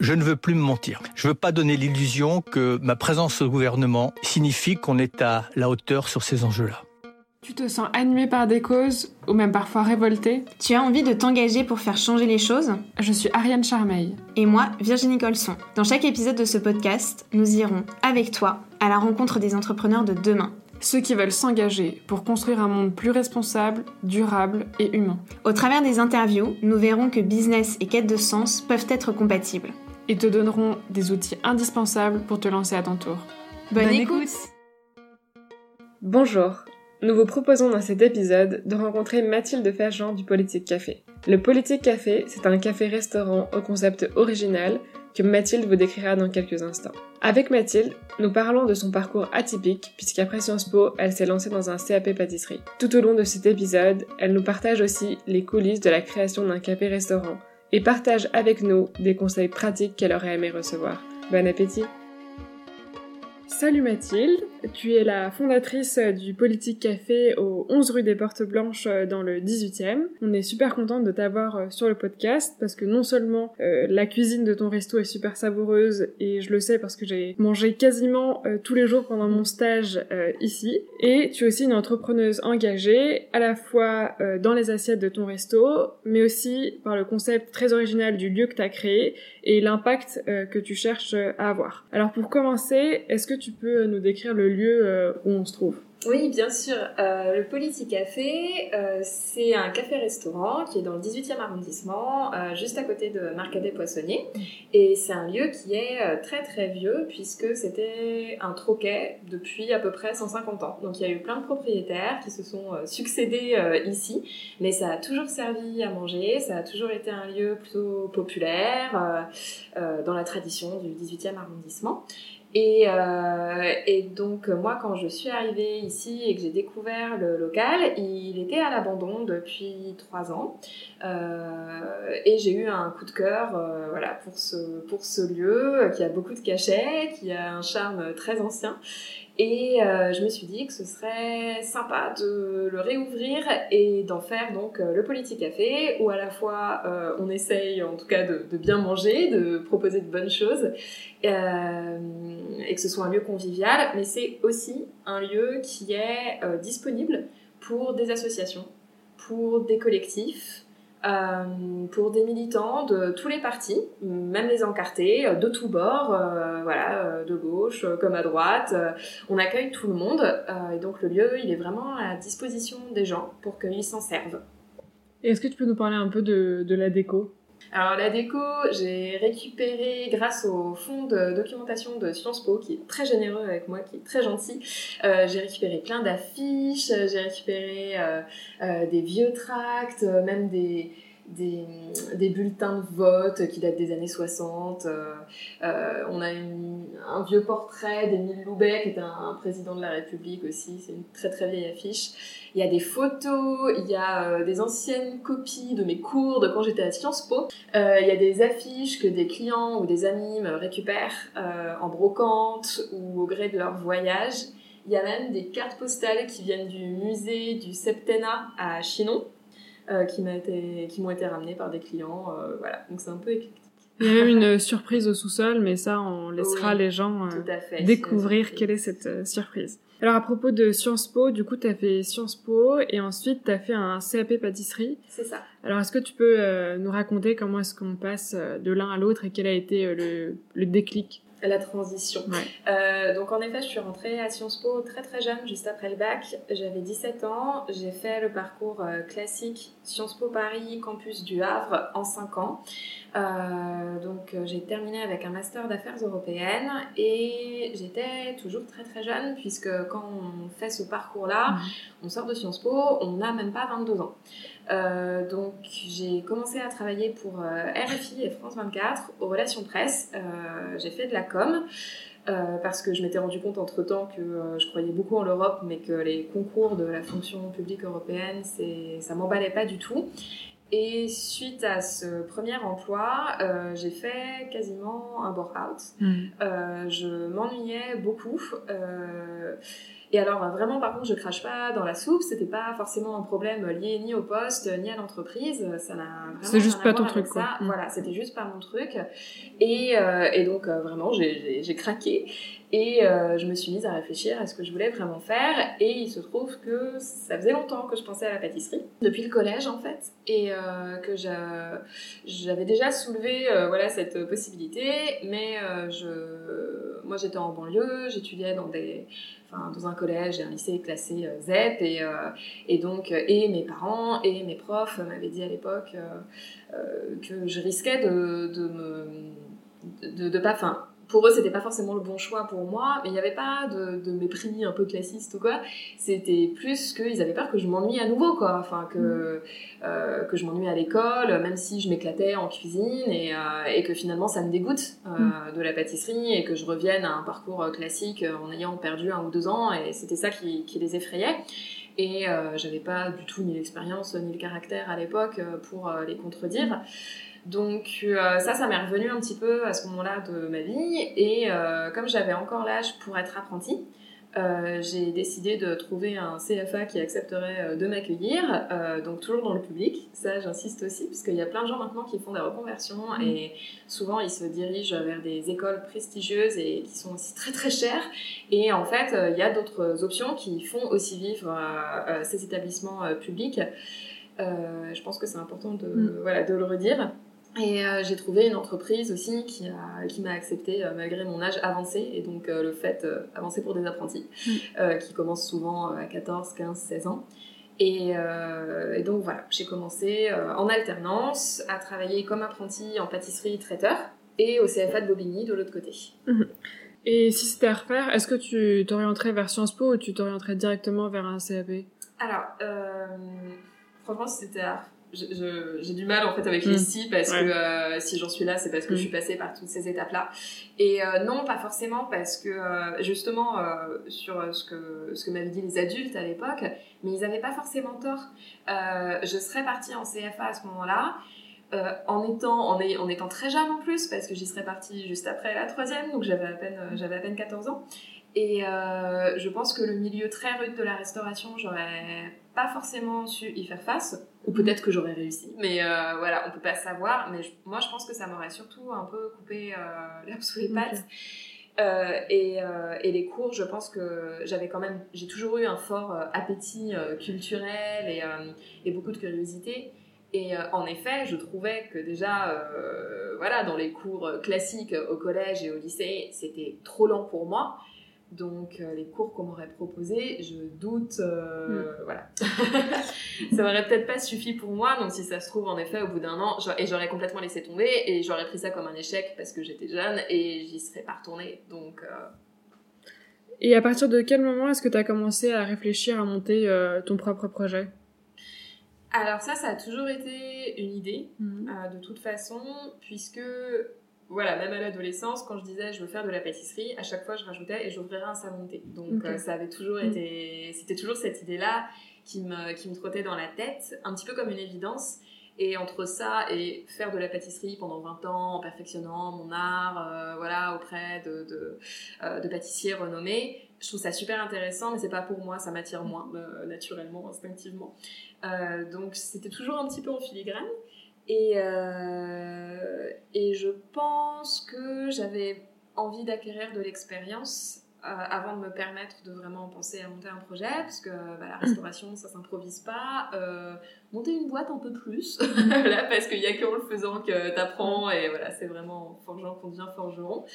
Je ne veux plus me mentir. Je ne veux pas donner l'illusion que ma présence au gouvernement signifie qu'on est à la hauteur sur ces enjeux-là. Tu te sens animé par des causes, ou même parfois révolté? Tu as envie de t'engager pour faire changer les choses? Je suis Ariane Charmeil. Et moi, Virginie Colson. Dans chaque épisode de ce podcast, nous irons, avec toi, à la rencontre des entrepreneurs de demain. Ceux qui veulent s'engager pour construire un monde plus responsable, durable et humain. Au travers des interviews, nous verrons que business et quête de sens peuvent être compatibles. Et te donneront des outils indispensables pour te lancer à ton tour. Bonne, écoute Bonjour nous vous proposons dans cet épisode de rencontrer Mathilde Fergent du Politique Café. Le Politique Café, c'est un café-restaurant au concept original que Mathilde vous décrira dans quelques instants. Avec Mathilde, nous parlons de son parcours atypique puisqu'après Sciences Po, elle s'est lancée dans un CAP pâtisserie. Tout au long de cet épisode, elle nous partage aussi les coulisses de la création d'un café-restaurant et partage avec nous des conseils pratiques qu'elle aurait aimé recevoir. Bon appétit Salut Mathilde, tu es la fondatrice du Politique Café au 11 rue des Portes Blanches euh, dans le 18e. On est super contente de t'avoir euh, sur le podcast parce que non seulement euh, la cuisine de ton resto est super savoureuse et je le sais parce que j'ai mangé quasiment tous les jours pendant mon stage ici et tu es aussi une entrepreneuse engagée à la fois dans les assiettes de ton resto mais aussi par le concept très original du lieu que tu as créé et l'impact que tu cherches à avoir. Alors pour commencer, est-ce que tu peux nous décrire le lieu euh, où on se trouve oui, bien sûr. Euh, le Politique Café, euh, c'est un café-restaurant qui est dans le 18e arrondissement, juste à côté de Marcadet Poissonnier. Et c'est un lieu qui est très très vieux puisque c'était un troquet depuis à peu près 150 ans. Donc il y a eu plein de propriétaires qui se sont succédés ici, mais ça a toujours servi à manger, ça a toujours été un lieu plutôt populaire dans la tradition du 18e arrondissement. Et, euh, et, donc moi quand je suis arrivée ici et que j'ai découvert le local, il était à l'abandon depuis trois ans. Euh, et j'ai eu un coup de cœur euh, voilà pour ce pour ce lieu qui a beaucoup de cachets, qui a un charme très ancien. Et je me suis dit que ce serait sympa de le réouvrir et d'en faire donc le Politique Café, où à la fois on essaye en tout cas de, bien manger, de proposer de bonnes choses, et que ce soit un lieu convivial, mais c'est aussi un lieu qui est euh, disponible pour des associations, pour des collectifs, euh, pour des militants de tous les partis, même les encartés, euh, de tous bords, voilà, de gauche comme à droite. on accueille tout le monde et donc le lieu, il est vraiment à disposition des gens pour qu'ils s'en servent. Est-ce que tu peux nous parler un peu de la déco? Alors la déco, j'ai récupéré grâce au fonds de documentation de Sciences Po qui est très généreux avec moi, qui est très gentil. Euh, j'ai récupéré plein d'affiches, j'ai récupéré euh, euh, des vieux tracts, même des, des, des, bulletins de vote qui datent des années 60. Euh, euh, on a un vieux portrait d'Émile Loubet, qui était un, président de la République aussi. C'est une très très vieille affiche. Il y a des photos, il y a euh, des anciennes copies de mes cours de quand j'étais à Sciences Po. Il y a des affiches que des clients ou des amis me récupèrent en brocante ou au gré de leur voyage. Il y a même des cartes postales qui viennent du musée du Septennat à Chinon. Euh, qui m'ont été, qui été ramenés par des clients. Euh, voilà, donc c'est un peu éclectique. Il y a même une surprise au sous-sol, mais ça, on laissera les gens euh, découvrir quelle est cette surprise. Alors à propos de Sciences Po, du coup, tu as fait Sciences Po et ensuite tu as fait un CAP pâtisserie. C'est ça. Alors est-ce que tu peux nous raconter comment est-ce qu'on passe de l'un à l'autre et quel a été le, le déclic? La transition. Euh, donc en effet, je suis rentrée à Sciences Po très très jeune, juste après le bac. J'avais 17 ans. J'ai fait le parcours euh, classique Sciences Po Paris, campus du Havre, en 5 ans. Euh, donc j'ai terminé avec un master d'affaires européennes et j'étais toujours très très jeune puisque quand on fait ce parcours-là, on sort de Sciences Po, on n'a même pas 22 ans. Euh, donc j'ai commencé à travailler pour euh, RFI et France 24 aux relations presse. Euh, j'ai fait de la com. parce que je m'étais rendu compte entre temps que je croyais beaucoup en l'Europe, mais que les concours de la fonction publique européenne, ça m'emballait pas du tout. Et suite à ce premier emploi, j'ai fait quasiment un bore-out. Mmh. je m'ennuyais beaucoup. Et alors vraiment, par contre, je crache pas dans la soupe. C'était pas forcément un problème lié ni au poste ni à l'entreprise. Ça n'a vraiment. C'est juste pas ton truc, quoi. Mm. Voilà, c'était juste pas mon truc. Et, euh, et donc euh, vraiment, j'ai craqué. Et euh, je me suis mise à réfléchir à ce que je voulais vraiment faire. Et il se trouve que ça faisait longtemps que je pensais à la pâtisserie, depuis le collège en fait, et euh, que j'a- j'avais déjà soulevé euh, voilà cette possibilité. Mais je, moi j'étais en banlieue, j'étudiais dans enfin dans un collège et un lycée classé ZEP, et, et donc et mes parents et mes profs m'avaient dit à l'époque que je risquais de, de me de, de pas, enfin pour eux, c'était pas forcément le bon choix pour moi, mais il n'y avait pas de, de mépris un peu classiste ou quoi. C'était plus qu'ils avaient peur que je m'ennuie à nouveau, quoi. Enfin, que, euh, que je m'ennuie à l'école, même si je m'éclatais en cuisine et, euh, et que finalement ça me dégoûte euh, de la pâtisserie et que je revienne à un parcours classique en ayant perdu un ou deux ans et c'était ça qui, qui les effrayait. Et j'avais pas du tout ni l'expérience ni le caractère à l'époque pour les contredire. Donc euh, ça, ça m'est revenu un petit peu à ce moment-là de ma vie. Et euh, comme j'avais encore l'âge pour être apprentie, euh, j'ai décidé de trouver un CFA qui accepterait de m'accueillir, donc toujours dans le public. Ça, j'insiste aussi, parce qu'il y a plein de gens maintenant qui font des reconversions et souvent ils se dirigent vers des écoles prestigieuses et qui sont aussi très très chères. Et en fait, il y a d'autres options qui font aussi vivre ces établissements publics. Je pense que c'est important de, Mm. voilà, de le redire. Et euh, j'ai trouvé une entreprise aussi qui a- qui m'a accepté euh, malgré mon âge avancé et donc euh, le fait avancé pour des apprentis Mm. qui commencent souvent à 14, 15, 16 ans. Et, et donc voilà, j'ai commencé en alternance à travailler comme apprenti en pâtisserie traiteur et au CFA de Bobigny de l'autre côté. Et si c'était à refaire, est-ce que tu t'orienterais vers Sciences Po ou tu t'orienterais directement vers un CAP Alors, franchement, c'était à- je- j'ai du mal en fait avec les si parce Ouais. que euh, si j'en suis là c'est parce que je suis passée par toutes ces étapes là et euh, non pas forcément parce que euh, justement sur ce que ce que m'avaient dit les adultes à l'époque mais ils n'avaient pas forcément tort. Je serais partie en CFA à ce moment là euh, en étant en, étant très jeune en plus parce que j'y serais partie juste après la troisième donc j'avais à peine euh, j'avais à peine 14 ans. Et euh, je pense que le milieu très rude de la restauration, j'aurais pas forcément su y faire face, ou peut-être que j'aurais réussi, mais euh, voilà, on peut pas savoir. Mais je- moi, je pense que ça m'aurait surtout un peu coupé euh, l'herbe sous les Ok. pattes. Euh, et, euh, et les cours, je pense que j'avais quand même, j'ai toujours eu un fort appétit culturel et, et beaucoup de curiosité. Et euh, en effet, je trouvais que déjà, euh, voilà, dans les cours classiques au collège et au lycée, c'était trop lent pour moi. Donc euh, les cours qu'on m'aurait proposés, je doute, euh, voilà. ça m'aurait peut-être pas suffi pour moi, donc si ça se trouve, en effet, au bout d'un an, et j'aurais complètement laissé tomber, et j'aurais pris ça comme un échec parce que j'étais jeune, et j'y serais pas retournée. Donc euh, Et à partir de quel moment est-ce que tu as commencé à réfléchir à monter ton propre projet? Alors ça, ça a toujours été une idée, euh, de toute façon, puisque, voilà, même à l'adolescence, quand je disais je veux faire de la pâtisserie, à chaque fois je rajoutais et j'ouvrirai un salon de thé. Donc euh, ça avait toujours Mm. été, c'était toujours cette idée-là qui me, qui me trottait dans la tête, un petit peu comme une évidence. Et entre ça et faire de la pâtisserie pendant 20 ans en perfectionnant mon art, euh, voilà, auprès de, de, euh, de pâtissiers renommés, je trouve ça super intéressant, mais c'est pas pour moi, ça m'attire moins, euh, naturellement, instinctivement. Euh, donc c'était toujours un petit peu en filigrane. Et, euh, et je pense que j'avais envie d'acquérir de l'expérience euh, avant de me permettre de vraiment penser à monter un projet, parce que bah, la restauration, ça s'improvise pas. Euh, monter une boîte un peu plus, là, parce qu'il y a qu'en le faisant que t'apprends, et voilà, c'est vraiment forgeant qu'on devient forgeron.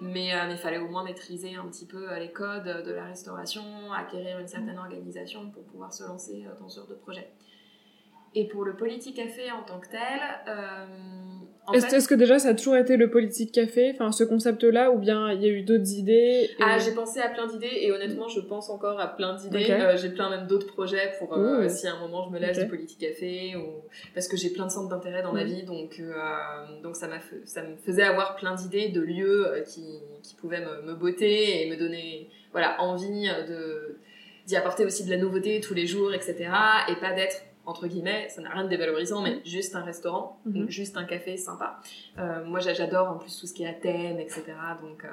Mais il fallait au moins maîtriser un petit peu les codes de la restauration, acquérir une certaine organisation pour pouvoir se lancer dans ce genre de projet. Et pour le Politique Café en tant que tel, euh, Est-ce fait- que déjà ça a toujours été le politique café, enfin ce concept-là, ou bien il y a eu d'autres idées et- Ah, j'ai pensé à plein d'idées et honnêtement, je pense encore à plein d'idées. Euh, j'ai plein même d'autres projets pour euh, si à un moment je me laisse Ok. du politique café ou parce que j'ai plein de centres d'intérêt dans ma Mhm. vie, donc euh, donc ça m'a ça me faisait avoir plein d'idées de lieux qui qui pouvaient me, me botter et me donner voilà envie de d'y apporter aussi de la nouveauté tous les jours, etc. Et pas d'être entre guillemets, ça n'a rien de dévalorisant, mais juste un restaurant, Mhm. donc juste un café sympa. Euh, moi, j'a- j'adore en plus tout ce qui est à thème, etc. Donc,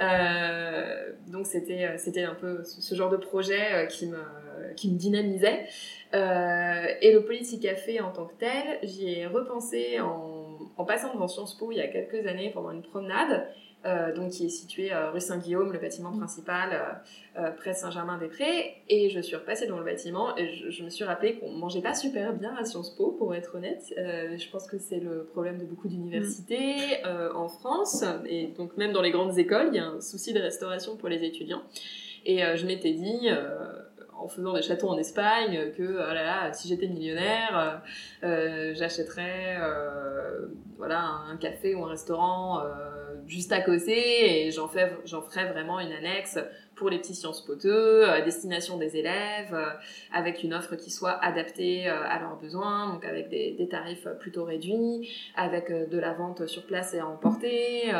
euh, donc c'était c'était un peu ce genre de projet qui me qui me dynamisait. et le Politique Café en tant que tel, j'y ai repensé en, en passant devant Sciences Po il y a quelques années pendant une promenade. Euh, donc qui est situé euh, rue Saint-Guillaume, le bâtiment principal, euh, près Saint-Germain-des-Prés. Et je suis repassée dans le bâtiment et je, me suis rappelé qu'on mangeait pas super bien à Sciences Po, pour être honnête. je pense que c'est le problème de beaucoup d'universités en France. Et donc même dans les grandes écoles, il y a un souci de restauration pour les étudiants. Et je m'étais dit en faisant des châteaux en Espagne que oh là là, si j'étais millionnaire, j'achèterais voilà un café ou un restaurant juste à côté et j'en fais j'en ferai vraiment une annexe pour les petits sciences poteux à destination des élèves euh, avec une offre qui soit adaptée euh, à leurs besoins donc avec des, des tarifs plutôt réduits avec euh, de la vente sur place et à emporter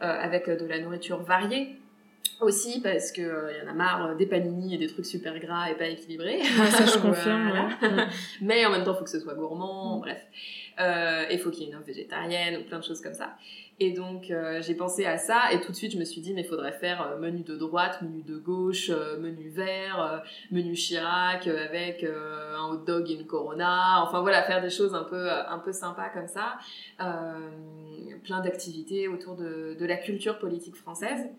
avec de la nourriture variée aussi parce que il y en a marre des panini et des trucs super gras et pas équilibrés. ça je confirme. Mais en même temps, il faut que ce soit gourmand. Mm. Bref, il faut qu'il y ait une offre végétarienne ou plein de choses comme ça. Et donc euh, j'ai pensé à ça et tout de suite je me suis dit mais il faudrait faire euh, menu de droite, menu de gauche, euh, menu vert, menu Chirac avec un hot dog et une Corona. Enfin voilà, faire des choses un peu un peu sympas comme ça. plein d'activités autour de, de la culture politique française.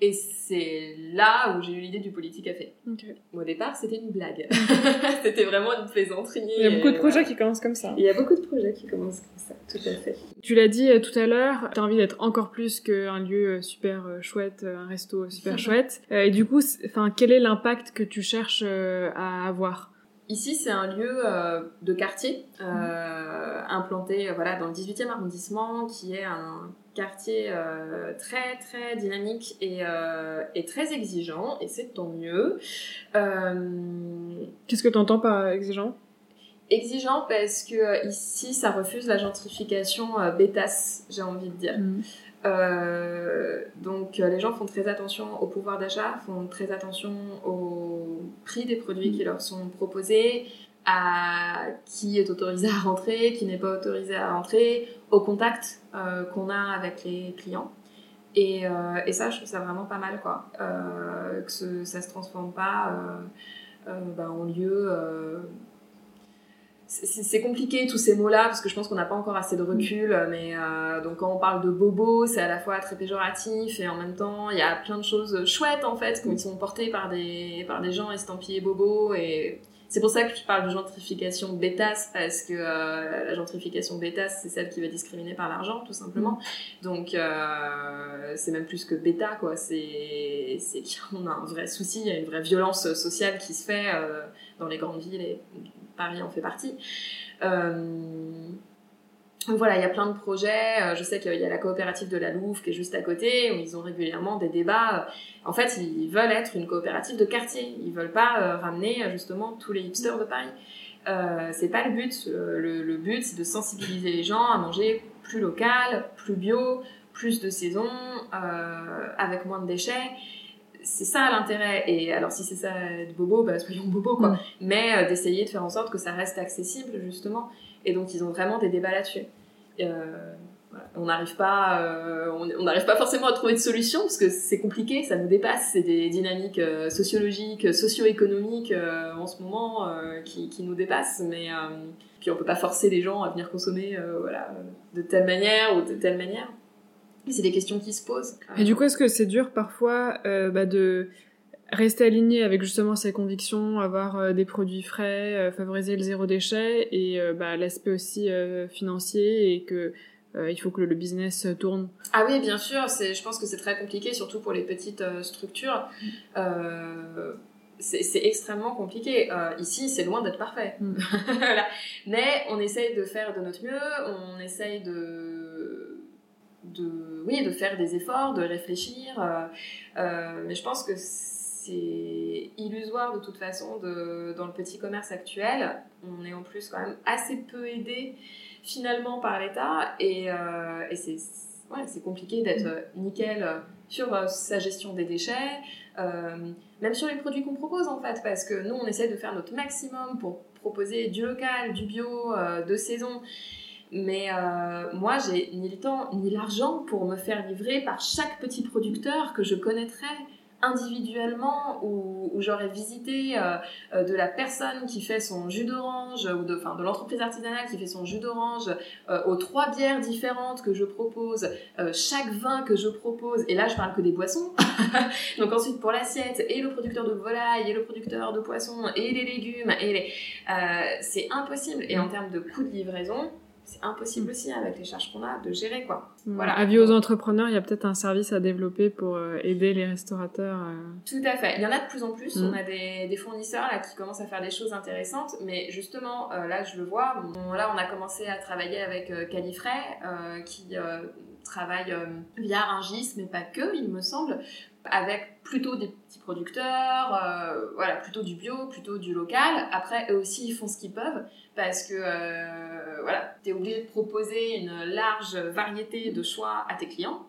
Et c'est là où j'ai eu l'idée du Politique Café. Okay. Au départ, c'était une blague. c'était vraiment une plaisanterie. Il y a beaucoup de projets qui commencent comme ça. Il y a beaucoup de projets qui commencent comme ça, tout à fait. Tu l'as dit euh, tout à l'heure, tu as envie d'être encore plus qu'un lieu euh, super euh, chouette, un resto super chouette. Et du coup, enfin, quel est l'impact que tu cherches à avoir? Ici, c'est un lieu de quartier euh, implanté voilà, dans le 18e arrondissement, qui est un quartier euh, très très dynamique et, euh, et, très exigeant, et c'est tant mieux. Euh, Qu'est-ce que tu entends par exigeant? Exigeant parce que ici ça refuse la gentrification bêtasse, j'ai envie de dire. Mm. donc les gens font très attention au pouvoir d'achat, font très attention au prix des produits qui leur sont proposés, à qui est autorisé à rentrer, qui n'est pas autorisé à rentrer, au contact euh, qu'on a avec les clients. Et, euh, et, ça, je trouve ça vraiment pas mal, quoi. Euh, que ce, ça se transforme pas ben, en lieu. c'est compliqué tous ces mots-là parce que je pense qu'on n'a pas encore assez de recul. Mais donc quand on parle de bobo, c'est à la fois très péjoratif et en même temps il y a plein de choses chouettes en fait qui sont portées par des par des gens estampillés bobo et c'est pour ça que je parle de gentrification bêtasse, parce que euh, la gentrification bêtasse, c'est celle qui va discriminer par l'argent, tout simplement. Donc, euh, c'est même plus que bêta, quoi. C'est qu'on a un vrai souci, il y a une vraie violence sociale qui se fait euh, dans les grandes villes, et Paris en fait partie. Donc voilà, il y a plein de projets. Euh, je sais qu'il y a la coopérative de la Louve qui est juste à côté, où ils ont régulièrement des débats. En fait, ils veulent être une coopérative de quartier. Ils veulent pas euh, ramener justement tous les hipsters de Paris. Euh, c'est pas le but. Le, but, c'est de sensibiliser les gens à manger plus local, plus bio, plus de saison, avec moins de déchets c'est ça l'intérêt. Et alors, si c'est ça de bobo, bah, soyons bobo, quoi. Mm. Mais d'essayer de faire en sorte que ça reste accessible, justement. Et donc, ils ont vraiment des débats là-dessus. Euh, on n'arrive pas, euh, on n'arrive pas forcément à trouver de solution parce que c'est compliqué, ça nous dépasse. C'est des dynamiques euh, sociologiques, socio-économiques en ce moment qui, nous dépassent. Mais puis on peut pas forcer les gens à venir consommer, voilà, de telle manière ou de telle manière. C'est des questions qui se posent. Et du coup, est-ce que c'est dur parfois bah, de rester aligné avec justement ses convictions, avoir euh, des produits frais, euh, favoriser le zéro déchet et euh, bah, l'aspect aussi financier et que il faut que le business tourne. Ah oui, bien sûr. C'est, je pense que c'est très compliqué, surtout pour les petites structures. c'est, extrêmement compliqué. ici, c'est loin d'être parfait. Mm. Mais on essaye de faire de notre mieux. On essaye de de oui de faire des efforts de réfléchir mais je pense que c'est illusoire de toute façon de, dans le petit commerce actuel. On est en plus quand même assez peu aidé finalement par l'État et, euh, et c'est ouais, compliqué d'être nickel sur euh, sa gestion des déchets, euh, même sur les produits qu'on propose en fait, parce que nous on essaie de faire notre maximum pour proposer du local, du bio, de saison. Mais euh, moi, j'ai ni le temps ni l'argent pour me faire livrer par chaque petit producteur que je connaîtrais individuellement ou, j'aurais visité euh, euh, de la personne qui fait son jus d'orange ou de, de l'entreprise artisanale qui fait son jus d'orange euh, aux trois bières différentes que je propose, chaque vin que je propose, et là je parle que des boissons, donc ensuite pour l'assiette et le producteur de volaille et le producteur de poisson et les légumes, et c'est impossible. Et en termes de coût de livraison, c'est impossible aussi avec les charges qu'on a de gérer quoi. Voilà. Avis aux entrepreneurs, il y a peut-être un service à développer pour euh, aider les restaurateurs. Euh. Tout à fait. Il y en a de plus en plus. On mm. a des, des, fournisseurs là qui commencent à faire des choses intéressantes, mais justement euh, là je le vois. là on a commencé à travailler avec Califray qui travaille via un GIS, mais pas que, il me semble, avec plutôt des petits producteurs, euh, voilà, plutôt du bio, plutôt du local. Après, eux aussi, ils font ce qu'ils peuvent parce que, euh, voilà, tu es obligé de proposer une large variété de choix à tes clients.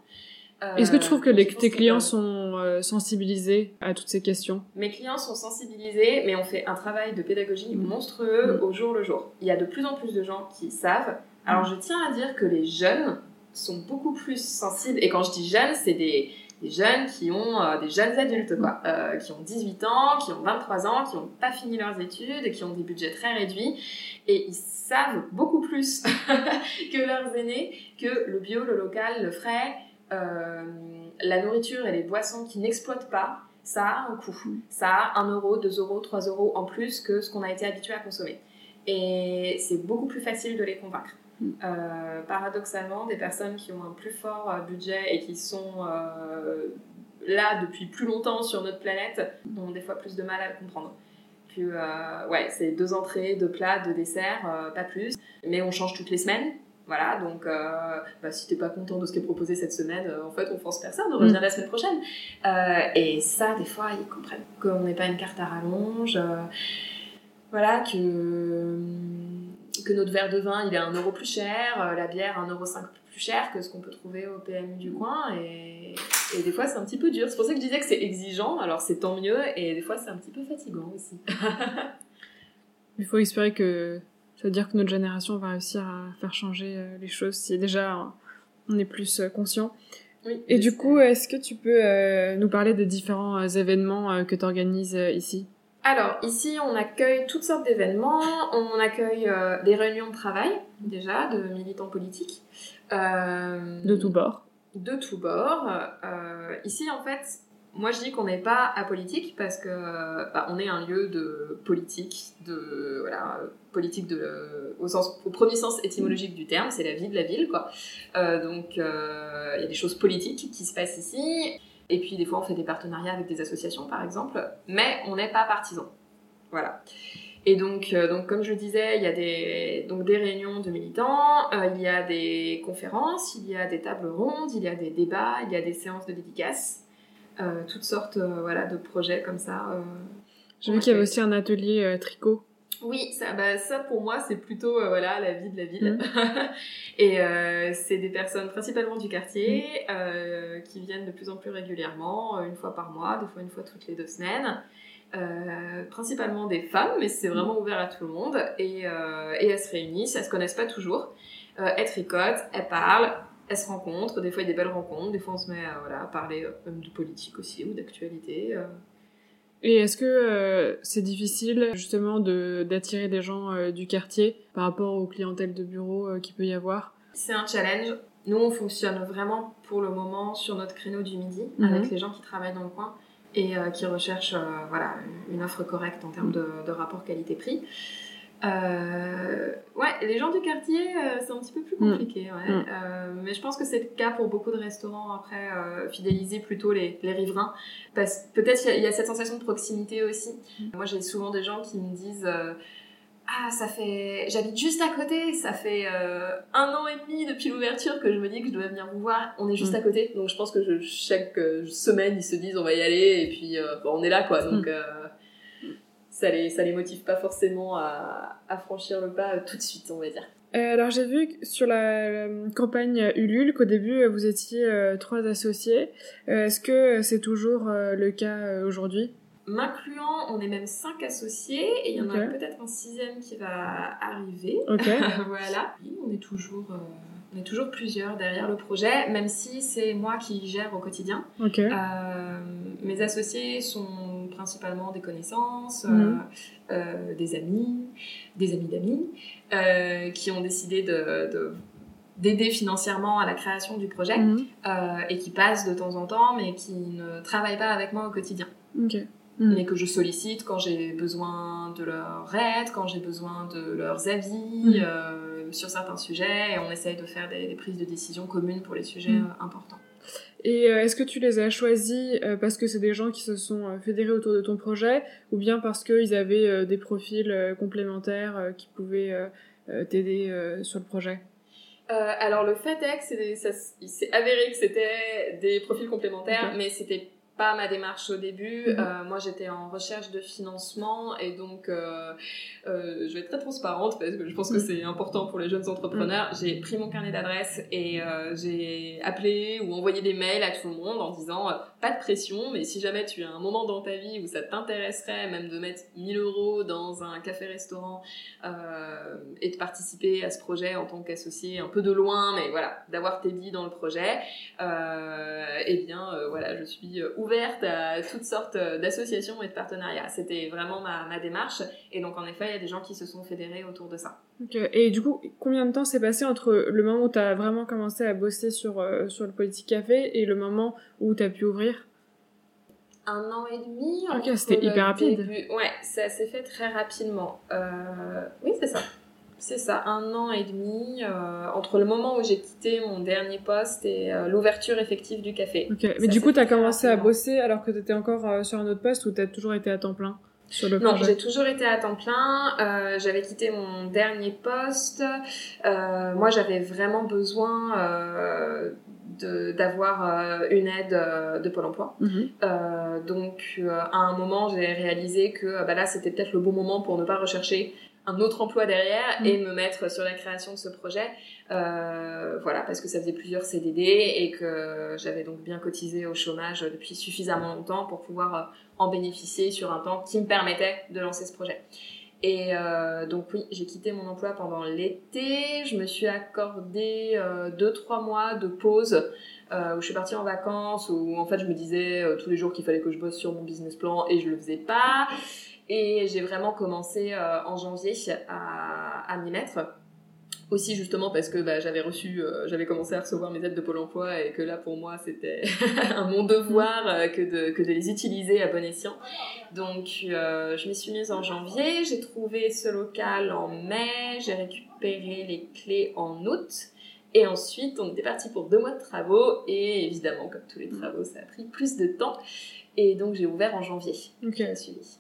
Euh, Est-ce que tu trouves que les, tes clients sont sensibilisés à toutes ces questions? Mes clients sont sensibilisés, mais on fait un travail de pédagogie mmh. monstrueux mmh. au jour le jour. Il y a de plus en plus de gens qui savent. Alors, mmh. je tiens à dire que les jeunes sont beaucoup plus sensibles. Et quand je dis jeunes, c'est des des jeunes qui ont euh, des jeunes adultes quoi, euh, qui ont 18 ans, qui ont 23 ans, qui n'ont pas fini leurs études, qui ont des budgets très réduits et ils savent beaucoup plus que leurs aînés que le bio, le local, le frais, euh, la nourriture et les boissons qui n'exploitent pas, ça a un coût. Ça a 1 euro, 2 euros, 3 euros en plus que ce qu'on a été habitué à consommer. Et c'est beaucoup plus facile de les convaincre. Euh, paradoxalement, des personnes qui ont un plus fort euh, budget et qui sont euh, là depuis plus longtemps sur notre planète ont des fois plus de mal à le comprendre. Que, ouais, c'est deux entrées, deux plats, deux desserts, pas plus. Mais on change toutes les semaines. Voilà, donc bah, si t'es pas content de ce qui est proposé cette semaine, en fait, on force personne, on revient mm. la semaine prochaine. et ça, des fois, ils comprennent qu'on n'est pas une carte à rallonge. voilà, que que notre verre de vin, il est un euro plus cher, euh, la bière un euro cinq plus cher que ce qu'on peut trouver au PMU du coin. Et, des fois, c'est un petit peu dur. C'est pour ça que je disais que c'est exigeant. Alors, c'est tant mieux. Et des fois, c'est un petit peu fatigant aussi. il faut espérer que ça veut dire que notre génération va réussir à faire changer euh, les choses si déjà on est plus euh, conscient. Oui, et du coup, est-ce que tu peux nous parler des différents événements que tu organises ici? Alors, ici, on accueille toutes sortes d'événements. On accueille euh, des réunions de travail, déjà, de militants politiques. Euh, de tous bords. De tous bords. Euh, ici, en fait, moi, je dis qu'on n'est pas apolitique parce que bah, on est un lieu de politique, de voilà, politique de, au, sens, au premier sens étymologique du terme, c'est la vie de la ville, quoi. donc, il y a des choses politiques qui se passent ici. Et puis des fois, on fait des partenariats avec des associations, par exemple, mais on n'est pas partisan. Voilà. Et donc, euh, donc, comme je le disais, il y a des, donc, des réunions de militants, euh, il y a des conférences, il y a des tables rondes, il y a des débats, il y a des séances de dédicaces, euh, toutes sortes voilà, de projets comme ça. J'ai vu qu'il y avait aussi un atelier tricot. Oui, ça, bah, ça pour moi c'est plutôt euh, voilà la vie de la ville. Mm. et euh, c'est des personnes principalement du quartier mm. euh, qui viennent de plus en plus régulièrement, une fois par mois, des fois une fois toutes les deux semaines. principalement des femmes, mais c'est vraiment ouvert à tout le monde. Et, et elles se réunissent, elles se connaissent pas toujours. elles tricotent, elles parlent, elles se rencontrent. Des fois il y a des belles rencontres, des fois on se met à, voilà, à parler de politique aussi ou d'actualité. Et est-ce que euh, c'est difficile justement d'attirer des gens euh, du quartier par rapport aux clientèles de bureau euh, qu'il peut y avoir? C'est un challenge. Nous, on fonctionne vraiment pour le moment sur notre créneau du midi mhm. avec les gens qui travaillent dans le coin et qui recherchent voilà, une offre correcte en termes de, de rapport qualité-prix. Euh, ouais, les gens du quartier, euh, c'est un petit peu plus mm. compliqué. Ouais. Mm. Euh, mais je pense que c'est le cas pour beaucoup de restaurants après, euh, fidéliser plutôt les, les riverains. Parce peut-être il y, a cette sensation de proximité aussi. Mm. Moi, j'ai souvent des gens qui me disent Ah, ça fait. J'habite juste à côté, ça fait un an et demi depuis l'ouverture que je me dis que je dois venir vous voir. On est juste à côté. Donc je pense que je, chaque semaine, ils se disent On va y aller, et puis bon, on est là, quoi. Donc ça les, ça les motive pas forcément à, à franchir le pas tout de suite, on va dire. Euh, alors j'ai vu sur la campagne Ulule qu'au début vous étiez euh, trois associés. Euh, est-ce que c'est toujours le cas aujourd'hui? M'incluant, on est même cinq associés et il y en a peut-être un sixième qui va arriver. Ok. voilà. Oui, On est toujours, euh, on est toujours plusieurs derrière le projet, même si c'est moi qui gère au quotidien. Ok. Euh, mes associés sont principalement des connaissances, euh, Mhm. euh, des amis, des amis d'amis, euh, qui ont décidé de, de- d'aider financièrement à la création du projet euh, et qui passent de temps en temps, mais qui ne travaillent pas avec moi au quotidien. Mhm. Mais que je sollicite quand j'ai besoin de leur aide, quand j'ai besoin de leurs avis euh, sur certains sujets, et on essaye de faire des, des prises de décision communes pour les sujets euh, importants. Et euh, est-ce que tu les as choisis euh, parce que c'est des gens qui se sont euh, fédérés autour de ton projet ou bien parce qu'ils avaient des profils complémentaires qui pouvaient t'aider sur le projet? Alors le fait est que c'est- avéré que c'était des profils complémentaires, mais c'était pas ma démarche au début. Mhm. Euh, moi j'étais en recherche de financement et donc euh, euh, je vais être très transparente parce que je pense que Mhm. c'est important pour les jeunes entrepreneurs. J'ai pris mon carnet d'adresses et euh, j'ai appelé ou envoyé des mails à tout le monde en disant pas de pression, mais si jamais tu as un moment dans ta vie où ça t'intéresserait même de mettre 1000 euros dans un café-restaurant euh, et de participer à ce projet en tant qu'associé un peu de loin, mais voilà, d'avoir tes billes dans le projet, euh, eh bien euh, voilà, je suis ouverte à toutes sortes d'associations et de partenariats. C'était vraiment ma, ma démarche et donc en effet, il y a des gens qui se sont fédérés autour de ça. Ok. Et du coup, combien de temps s'est passé entre le moment où tu as vraiment commencé à bosser sur, euh, sur le Politique Café et le moment où tu as pu ouvrir Un an et demi. Ok, c'était hyper rapide. début- Ouais, ça s'est fait très rapidement. Euh, Oui, c'est ça. C'est ça, un an et demi euh, entre le moment où j'ai quitté mon dernier poste et euh, l'ouverture effective du café. Ok. Mais Ça du coup, tu as commencé à bosser alors que tu étais encore sur un autre poste ou tu as toujours été à temps plein sur le Non, j'ai toujours été à temps plein. Euh, j'avais quitté mon dernier poste. Euh, moi, j'avais vraiment besoin euh, d'avoir euh, une aide euh, de Pôle Emploi. Mhm. Euh, donc, à un moment, j'ai réalisé que bah là, c'était peut-être le bon moment pour ne pas rechercher un autre emploi derrière Mm. et me mettre sur la création de ce projet. Voilà, parce que ça faisait plusieurs CDD et que j'avais donc bien cotisé au chômage depuis suffisamment longtemps pour pouvoir en bénéficier sur un temps qui me permettait de lancer ce projet. Et euh, donc oui, j'ai quitté mon emploi pendant l'été. Je me suis accordé euh, deux trois mois de pause euh, où je suis partie en vacances où en fait je me disais euh, tous les jours qu'il fallait que je bosse sur mon business plan et je le faisais pas. Et j'ai vraiment commencé euh, en janvier à, à m'y mettre. Aussi justement parce que bah, j'avais reçu, euh, j'avais commencé à recevoir mes aides de Pôle Emploi et que là pour moi c'était mon devoir euh, que, de, que de les utiliser à bon escient. Donc euh, je m'y suis mise en janvier, j'ai trouvé ce local en mai, j'ai récupéré les clés en août. Et ensuite, on était parti pour deux mois de travaux. Et évidemment, comme tous les travaux, ça a pris plus de temps. Et donc, j'ai ouvert en janvier. Ok.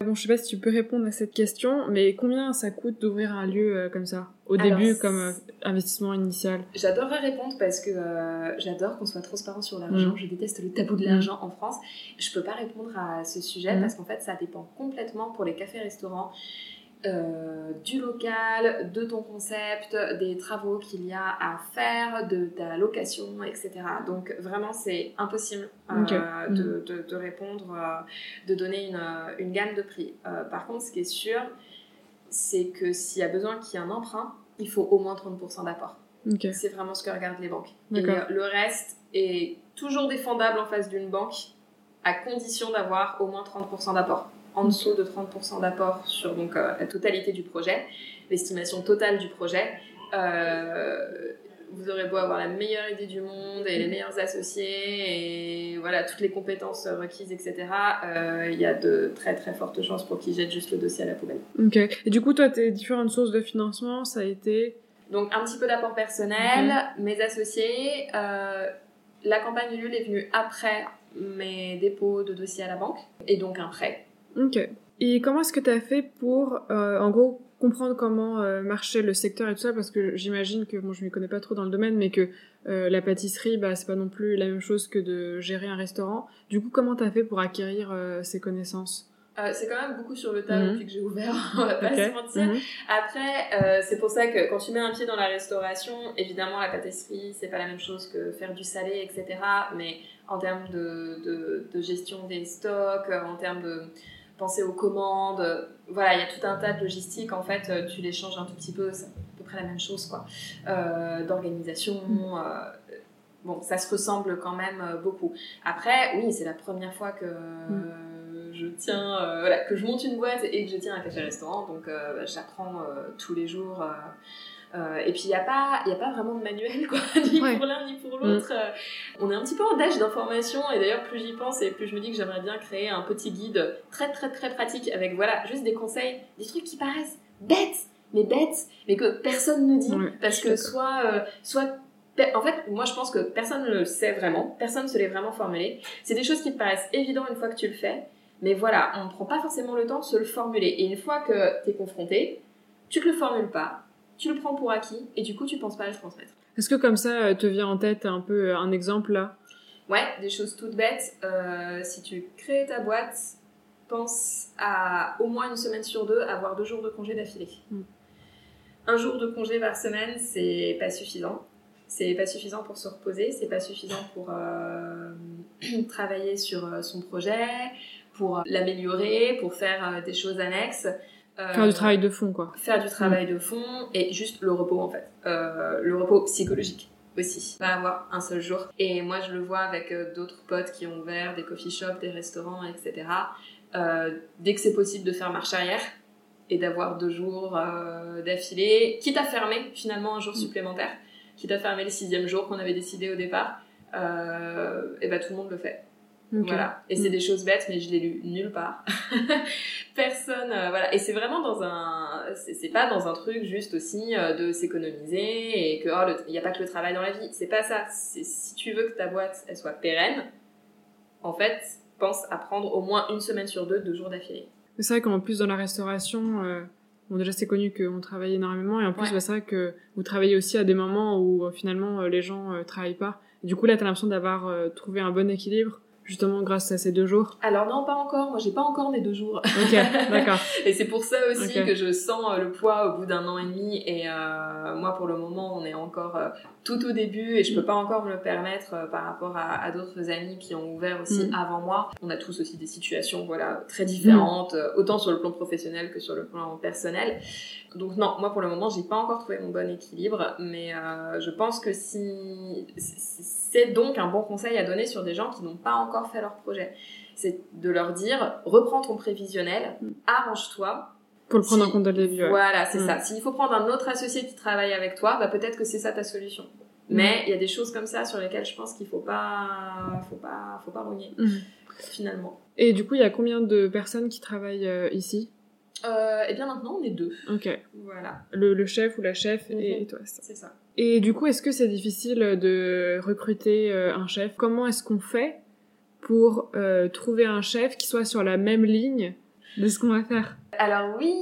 Bon, je sais pas si tu peux répondre à cette question, mais combien ça coûte d'ouvrir un lieu euh, comme ça? Au Alors, début, comme euh, investissement initial J'adorerais répondre parce que euh, j'adore qu'on soit transparent sur l'argent. Mm. Je déteste le tabou de l'argent en France. Je peux pas répondre à ce sujet Mm. parce qu'en fait, ça dépend complètement pour les cafés-restaurants. Euh, du local, de ton concept, des travaux qu'il y a à faire, de ta location, etc. Donc vraiment c'est impossible euh, Ok. de, de- de répondre, euh, de donner une, une gamme de prix. Par contre, ce qui est sûr, c'est que s'il y a besoin qu'il y ait un emprunt, il faut au moins 30% d'apport. C'est vraiment ce que regardent les banques. Et le reste est toujours défendable en face d'une banque à condition d'avoir au moins 30% d'apport. En dessous de 30% d'apport sur donc, euh, la totalité du projet, l'estimation totale du projet, euh, vous aurez beau avoir la meilleure idée du monde et les meilleurs associés et voilà toutes les compétences requises, etc. euh, Il y a de très très fortes chances pour qu'ils jettent juste le dossier à la poubelle. Ok. Et du coup, toi, tes différentes sources de financement, ça a été? Donc un petit peu d'apport personnel, mes associés. euh, la campagne Ulule est venue après mes dépôts de dossiers à la banque et donc un prêt. Ok. Et comment est-ce que tu as fait pour, euh, en gros, comprendre comment euh, marchait le secteur et tout ça? Parce que j'imagine que, bon, je ne m'y connais pas trop dans le domaine, mais que euh, la pâtisserie, bah, c'est pas non plus la même chose que de gérer un restaurant. Du coup, comment tu as fait pour acquérir ces connaissances? Euh, c'est quand même beaucoup sur le tas Mhm. depuis que j'ai ouvert, on va pas se mentir. Mhm. Après, euh, c'est pour ça que quand tu mets un pied dans la restauration, évidemment la pâtisserie, c'est pas la même chose que faire du salé, etc. Mais en termes de, de, de gestion des stocks, en termes de, penser aux commandes. Voilà, il y a tout un tas de logistiques. En fait, tu les changes un tout petit peu. C'est à peu près la même chose, quoi. D'organisation. bon, ça se ressemble quand même beaucoup. Après, oui, c'est la première fois que je tiens, voilà, que je monte une boîte et que je tiens un café-restaurant. Donc, bah, j'apprends tous les jours euh, et puis il n'y a, pas, a pas vraiment de manuel, quoi, ni pour l'un ni pour l'autre. Mm. Euh, on est un petit peu en dash d'informations, et d'ailleurs plus j'y pense et plus je me dis que j'aimerais bien créer un petit guide très très très pratique avec voilà, juste des conseils, des trucs qui paraissent bêtes, mais bêtes, mais que personne ne dit. parce que soit, euh, soit en fait, moi je pense que personne ne le sait vraiment, personne ne se l'est vraiment formulé. C'est des choses qui te paraissent évidentes une fois que tu le fais, mais voilà, on ne prend pas forcément le temps de se le formuler. Et une fois que tu es confronté, tu te le formules pas, tu le prends pour acquis et du coup tu penses pas à le transmettre. Est-ce que comme ça euh, te vient en tête un peu euh, un exemple là? Ouais, des choses toutes bêtes. Euh, si tu crées ta boîte, pense à au moins une semaine sur deux avoir deux jours de congé d'affilée. Hmm. Un jour de congé par semaine, c'est pas suffisant. C'est pas suffisant pour se reposer, c'est pas suffisant pour travailler sur son projet, pour l'améliorer, pour faire des choses annexes. Euh, faire du travail de fond, quoi. Faire du travail de fond et juste le repos, en fait. Euh, le repos psychologique aussi. Pas avoir un seul jour. Et moi, je le vois avec euh, d'autres potes qui ont ouvert des coffee shops, des restaurants, etc. dès que c'est possible de faire marche arrière et d'avoir deux jours d'affilée, quitte à fermer finalement un jour mm. supplémentaire, quitte à fermer le sixième jour qu'on avait décidé au départ, et ben tout le monde le fait. Voilà. Et c'est mm. des choses bêtes, mais je l'ai lu nulle part. Personne, euh, voilà. Et c'est vraiment dans un, c'est pas dans un truc juste aussi euh, de s'économiser et que oh, il n'y a pas que le travail dans la vie. C'est pas ça. Si tu veux que ta boîte elle soit pérenne, en fait, pense à prendre au moins une semaine sur deux, deux jours d'affilée. C'est vrai qu'en plus dans la restauration, euh, bon déjà c'est connu qu'on travaille énormément et en plus bah, c'est vrai que vous travaillez aussi à des moments où finalement les gens travaillent pas. du coup là t'as l'impression d'avoir trouvé un bon équilibre justement grâce à ces deux jours Alors non, pas encore. Moi, j'ai pas encore mes deux jours. Ok, d'accord. et c'est pour ça aussi que je sens euh, le poids au bout d'un an et demi. Et euh, moi, pour le moment, on est encore euh, tout au début et je peux pas encore me le permettre euh, par rapport à, à d'autres amis qui ont ouvert aussi mm. avant moi. On a tous aussi des situations, voilà, très différentes, mm. autant sur le plan professionnel que sur le plan personnel. Donc non, moi pour le moment, j'ai pas encore trouvé mon bon équilibre, mais euh, je pense que si c'est donc un bon conseil à donner sur des gens qui n'ont pas encore fait leur projet, c'est de leur dire reprends ton prévisionnel, mm. arrange-toi. Pour le prendre en compte dès le début. Voilà, c'est mm. ça. S'il faut prendre un autre associé qui travaille avec toi, bah peut-être que c'est ça ta solution. Mm. Mais il y a des choses comme ça sur lesquelles je pense qu'il faut pas, faut pas, faut pas rogner finalement. Et du coup, il y a combien de personnes qui travaillent euh, ici? Euh, Eh bien maintenant, on est deux. Ok. Voilà. Le, chef ou la chef et, mhm. toi. C'est ça. Et du coup, est-ce que c'est difficile de recruter euh, un chef? Comment est-ce qu'on fait pour euh, trouver un chef qui soit sur la même ligne de ce qu'on va faire? Alors oui,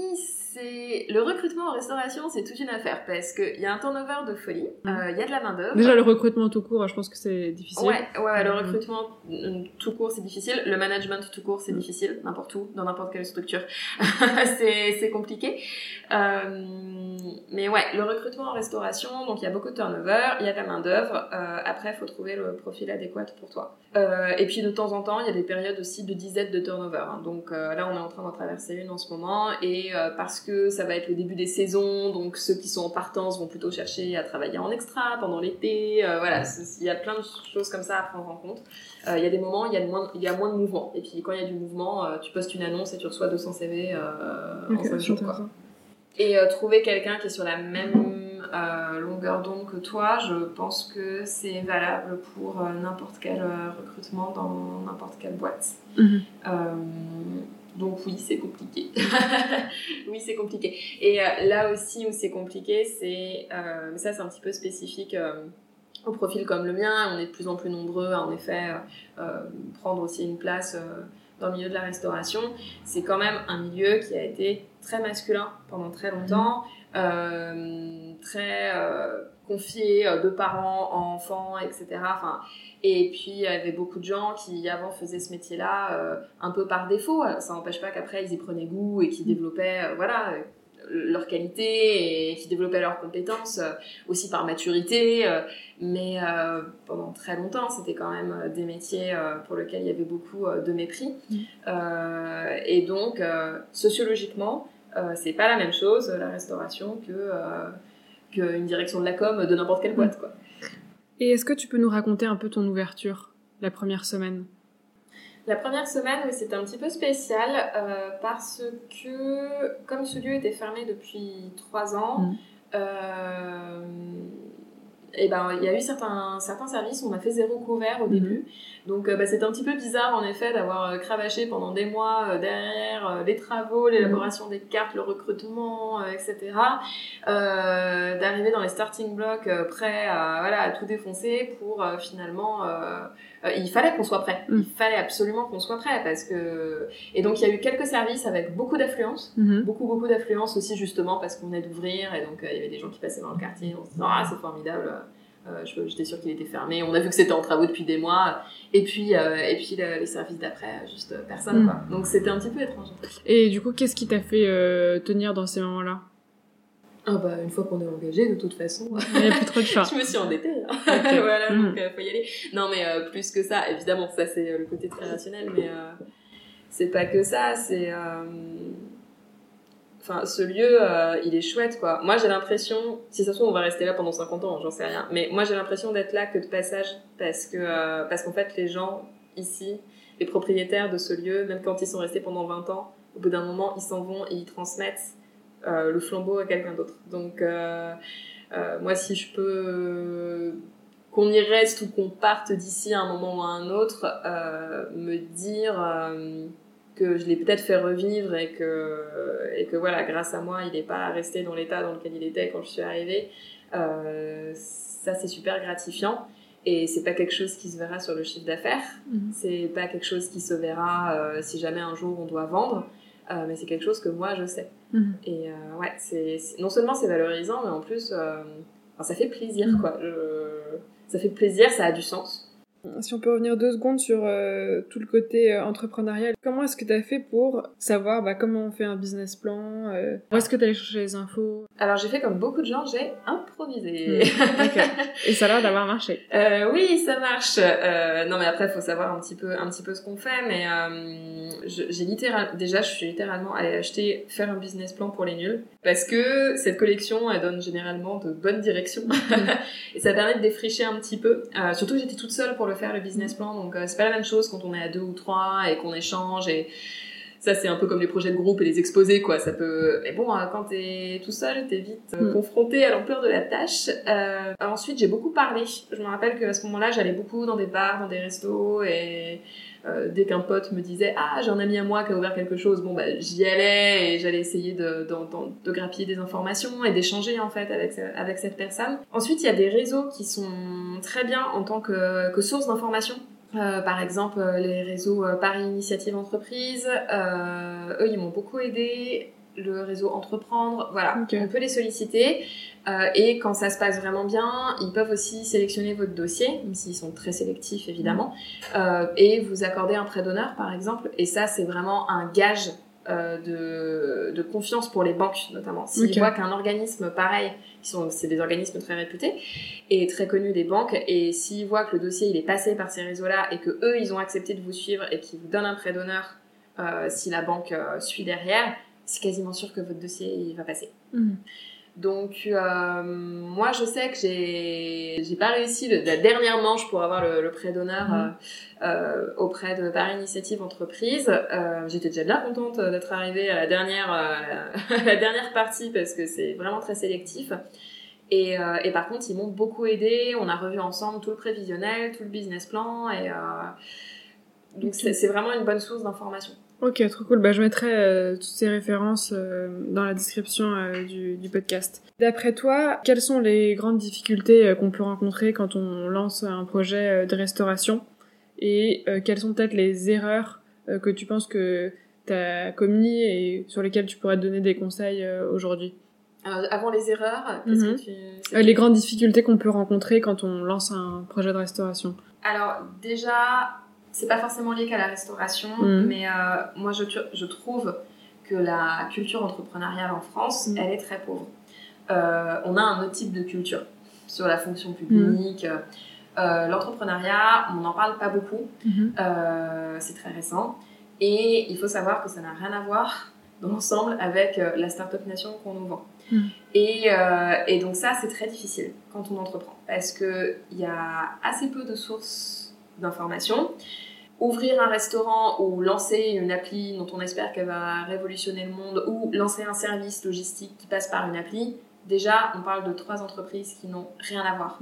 c'est le recrutement en restauration, c'est toute une affaire parce qu'il y a un turnover de folie, mm. euh, il y a de la main d'œuvre. Déjà le recrutement tout court, je pense que c'est difficile. Ouais, ouais, le mm. recrutement mm, tout court c'est difficile, le management tout court c'est difficile, n'importe où, dans n'importe quelle structure, c'est compliqué. Euh, mais ouais, le recrutement en restauration, donc il y a beaucoup de turnover, il y a de la main d'œuvre. Euh, après, il faut trouver le profil adéquat pour toi. Et puis de temps en temps, il y a des périodes aussi de dizaines de turnover. Hein. Donc là, on est en train d'en traverser une en ce moment, et parce que ça va être le début des saisons, donc ceux qui sont en partance vont plutôt chercher à travailler en extra pendant l'été. Euh, voilà, il y a plein de choses comme ça à prendre en compte. Il y a des moments, il y a, moins, il y a moins de mouvement. Et puis quand il y a du mouvement, tu postes une annonce et tu reçois 200 CV en 5 jours. Quoi. Et trouver quelqu'un qui est sur la même euh, longueur d'onde que toi, je pense que c'est valable pour euh, n'importe quel euh, recrutement dans n'importe quelle boîte. Mhm. Donc oui, c'est compliqué. oui, c'est compliqué. Et là aussi où c'est compliqué, c'est ça, c'est un petit peu spécifique au profil comme le mien. On est de plus en plus nombreux à en effet prendre aussi une place dans le milieu de la restauration. C'est quand même un milieu qui a été très masculin pendant très longtemps. Euh, très euh, confié euh, de parents enfants, etc. Enfin, et puis il y avait beaucoup de gens qui avant faisaient ce métier-là un peu par défaut. Ça n'empêche pas qu'après ils y prenaient goût et qu'ils développaient, voilà, leur qualité et qui développaient leurs compétences aussi par maturité. mais pendant très longtemps, c'était quand même des métiers pour lesquels il y avait beaucoup de mépris. Mmh. et donc, sociologiquement, c'est pas la même chose la restauration que qu'une direction de la com de n'importe quelle boîte, quoi. Et est-ce que tu peux nous raconter un peu ton ouverture, la première semaine? La première semaine, oui, c'était un petit peu spécial euh, parce que, comme ce lieu était fermé depuis trois ans, mm. euh, et ben il y a eu certains certains services où on a fait zéro couvert au mhm. début donc euh, bah, c'était un petit peu bizarre en effet d'avoir euh, cravaché pendant des mois euh, derrière les travaux l'élaboration des cartes le recrutement etc d'arriver dans les starting blocks prêts à voilà à tout défoncer pour finalement il fallait qu'on soit prêt mhm. il fallait absolument qu'on soit prêt parce que et donc il y a eu quelques services avec beaucoup d'affluence mhm. beaucoup beaucoup d'affluence aussi justement parce qu'on venait d'ouvrir et donc il y avait des gens qui passaient dans le quartier on se disant ah c'est formidable euh, j'étais sûre qu'il était fermé. On a vu que c'était en travaux depuis des mois. Et puis, euh, et puis les services d'après, juste personne. Mm. Quoi. Donc c'était un petit peu étrange. Et du coup, qu'est-ce qui t'a fait euh, tenir dans ces moments-là? Ah bah une fois qu'on est engagé de toute façon il n'y a plus trop de choix je me suis endettée hein. voilà mm. donc faut y aller non mais plus que ça évidemment ça c'est le côté très rationnel mais c'est pas que ça c'est Enfin, ce lieu, euh, il est chouette, quoi. Moi, j'ai l'impression, si ça se trouve, on va rester là pendant 50 ans, j'en sais rien. Mais moi, j'ai l'impression d'être là que de passage, parce que, euh, parce qu'en fait, les gens ici, les propriétaires de ce lieu, même quand ils sont restés pendant 20 ans, au bout d'un moment, ils s'en vont et ils transmettent euh, le flambeau à quelqu'un d'autre. Donc, moi, si je peux qu'on y reste ou qu'on parte d'ici à un moment ou à un autre, me dire que je l'ai peut-être fait revivre et que, et que voilà, grâce à moi, il n'est pas resté dans l'état dans lequel il était quand je suis arrivée. Euh, ça, c'est super gratifiant. Et c'est pas quelque chose qui se verra sur le chiffre d'affaires. Mhm. C'est pas quelque chose qui se verra euh, si jamais un jour on doit vendre. Euh, mais c'est quelque chose que moi je sais. Mhm. Et ouais, c'est non seulement c'est valorisant, mais en plus, ça fait plaisir, mhm. quoi. ça fait plaisir, ça a du sens. Si on peut revenir deux secondes sur euh, tout le côté euh, entrepreneurial, comment est-ce que tu as fait pour savoir bah, comment on fait un business plan euh, Où est-ce que tu allé chercher les infos? Alors j'ai fait comme beaucoup de gens, j'ai improvisé. Hmm, Et ça a l'air d'avoir marché. oui, ça marche. non mais après, il faut savoir un petit peu, un petit peu ce qu'on fait. Mais j'ai littéralement, déjà, je suis littéralement allée acheter, faire un business plan pour les nuls. Parce que cette collection, elle donne généralement de bonnes directions. Et ça permet de défricher un petit peu. surtout j'étais toute seule pour le faire le business plan. Donc euh, c'est pas la même chose quand on est à deux ou trois et qu'on échange et ça c'est un peu comme les projets de groupe et les exposés quoi ça peut mais bon euh, quand t'es tout seul t'es vite euh, mm. confronté à l'ampleur de la tâche ensuite j'ai beaucoup parlé je me rappelle qu'à ce moment-là j'allais beaucoup dans des bars dans des restos et dès qu'un pote me disait ah j'ai un ami à moi qui a ouvert quelque chose bon bah j'y allais et j'allais essayer de, de, grappiller des informations et d'échanger en fait avec cette personne. Ensuite il y a des réseaux qui sont très bien en tant que, que source d'information. Euh, par exemple, euh, les réseaux euh, Paris Initiative Entreprise, eux, ils m'ont beaucoup aidé. Le réseau Entreprendre, voilà, on peut les solliciter. et quand ça se passe vraiment bien, ils peuvent aussi sélectionner votre dossier, même s'ils sont très sélectifs évidemment, et vous accorder un prêt d'honneur par exemple. Et ça, c'est vraiment un gage de, de, confiance pour les banques notamment. S'ils voient qu'un organisme pareil c'est des organismes très réputés et très connus des banques. Et s'ils voient que le dossier il est passé par ces réseaux-là et que eux ils ont accepté de vous suivre et qu'ils vous donnent un prêt d'honneur euh, si la banque euh, suit derrière, c'est quasiment sûr que votre dossier il va passer. Mhm. Donc euh, moi je sais que j'ai j'ai pas réussi la dernière manche pour avoir le, prêt d'honneur mhm. euh, euh, auprès de Paris Initiative Entreprise. Euh, J'étais déjà bien contente d'être arrivée à la dernière la dernière partie parce que c'est vraiment très sélectif. Et, et par contre ils m'ont beaucoup aidé. On a revu ensemble tout le prévisionnel, tout le business plan et donc c'est vraiment une bonne source d'information. Ok, trop cool. Bah, je mettrai euh, toutes ces références euh, dans la description euh, du, du, podcast. D'après toi, quelles sont les grandes difficultés qu'on peut rencontrer quand on lance un projet de restauration? Et quelles sont peut-être les erreurs que tu penses que tu as commis et sur lesquelles tu pourrais te donner des conseils aujourd'hui? Avant les erreurs, qu'est-ce que mhm. tu... les grandes difficultés qu'on peut rencontrer quand on lance un projet de restauration. Alors déjà, c'est pas forcément lié qu'à la restauration, mm. mais euh, moi je, je trouve que la culture entrepreneuriale en France, Mm. elle est très pauvre. Euh, on a un autre type de culture sur la fonction publique. Euh, L'entrepreneuriat, on n'en parle pas beaucoup. Mhm. Euh, c'est très récent. Et il faut savoir que ça n'a rien à voir dans l'ensemble avec la Startup Nation qu'on nous vend. Mm. Et, et donc ça, c'est très difficile quand on entreprend. Parce qu'il y a assez peu de sources d'informations. Ouvrir un restaurant ou lancer une appli dont on espère qu'elle va révolutionner le monde ou lancer un service logistique qui passe par une appli, déjà, on parle de trois entreprises qui n'ont rien à voir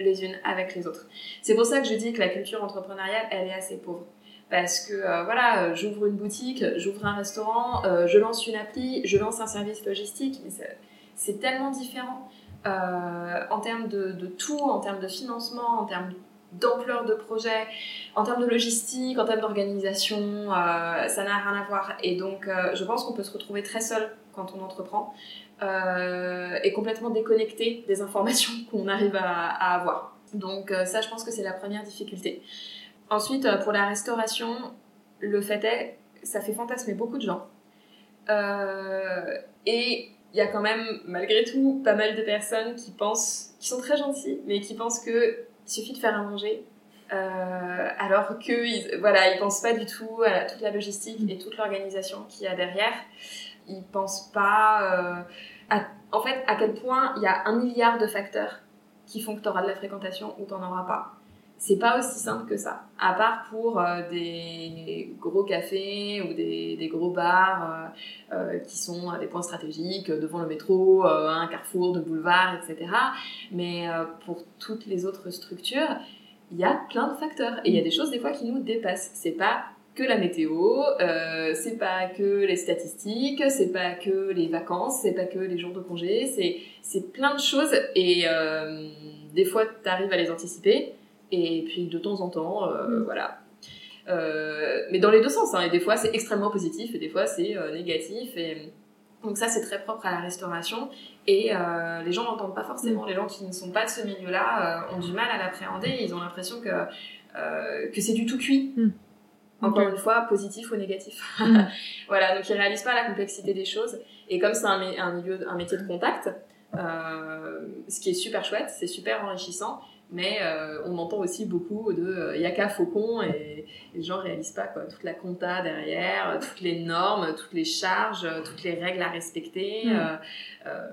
les unes avec les autres. C'est pour ça que je dis que la culture entrepreneuriale, elle est assez pauvre. Parce que euh, voilà, euh, j'ouvre une boutique, j'ouvre un restaurant, euh, je lance une appli, je lance un service logistique, mais c'est- tellement différent en termes de, de tout, en termes de financement, en termes d'ampleur de projet, en termes de logistique, en termes d'organisation, euh, ça n'a rien à voir. Et donc, euh, je pense qu'on peut se retrouver très seul quand on entreprend euh, et complètement déconnecté des informations qu'on arrive à, à avoir. Donc, ça, je pense que c'est la première difficulté. Ensuite, pour la restauration, le fait est, ça fait fantasmer beaucoup de gens. Et il y a quand même, malgré tout, pas mal de personnes qui pensent, qui sont très gentilles, mais qui pensent que il suffit de faire à manger. Euh, alors que ils, voilà, ils pensent pas du tout à toute la logistique et toute l'organisation qu'il y a derrière. Ils pensent pas, euh, à, en fait, à quel point il y a un milliard de facteurs qui font que tu auras de la fréquentation ou tu n'en auras pas. C'est pas aussi simple que ça. À part pour euh, des gros cafés ou des, des gros bars euh, euh, qui sont à des points stratégiques devant le métro, un carrefour de boulevard, etc. Mais pour toutes les autres structures, il y a plein de facteurs et il y a des choses des fois qui nous dépassent. C'est pas que la météo, c'est pas que les statistiques, c'est pas que les vacances, c'est pas que les jours de congé, c'est plein de choses et des fois tu arrives à les anticiper et puis de temps en temps, euh, Mm. voilà. Euh, mais dans les deux sens, hein, et des fois c'est extrêmement positif et des fois c'est euh, négatif et donc ça c'est très propre à la restauration et euh, les gens n'entendent pas forcément. Les gens qui ne sont pas de ce milieu-là euh, ont du mal à l'appréhender. Ils ont l'impression que euh, que c'est du tout cuit. Mm. Encore une fois, positif ou négatif. Mm. voilà, donc ils réalisent pas la complexité des choses. Et comme c'est un, un milieu, un métier de contact, ce qui est super chouette, c'est super enrichissant. Mais euh, on entend aussi beaucoup de euh, yaka faucon et, et les gens réalisent pas quoi, toute la compta derrière, euh, toutes les normes, toutes les charges, toutes les règles à respecter. Mm. euh, euh,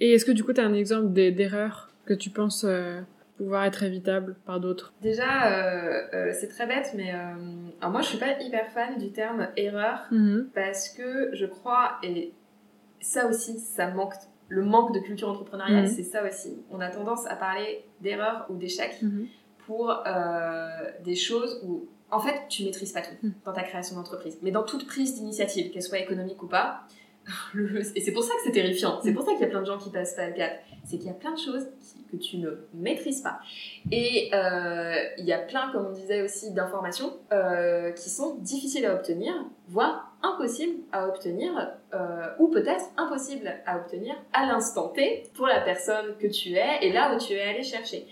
Et est-ce que du coup, tu as un exemple d'e- d'erreur que tu penses pouvoir être évitable par d'autres? Déjà, euh, euh, c'est très bête, mais euh, alors moi je suis pas hyper fan du terme erreur Mhm. parce que je crois, et ça aussi, ça manque, le manque de culture entrepreneuriale, Mhm. c'est ça aussi. On a tendance à parler d'erreur ou d'échec Mhm. pour euh, des choses où, en fait, tu maîtrises pas tout Mhm. dans ta création d'entreprise. Mais dans toute prise d'initiative, qu'elle soit économique ou pas, le- et c'est pour ça que c'est terrifiant, c'est pour ça qu'il y a plein de gens qui passent pas le cap, c'est qu'il y a plein de choses qui- que tu ne maîtrises pas. Et euh, il y a plein, comme on disait aussi, d'informations euh, qui sont difficiles à obtenir, voire impossibles à obtenir, euh, ou peut-être impossibles à obtenir à l'instant T pour la personne que tu es et là où tu es allé chercher.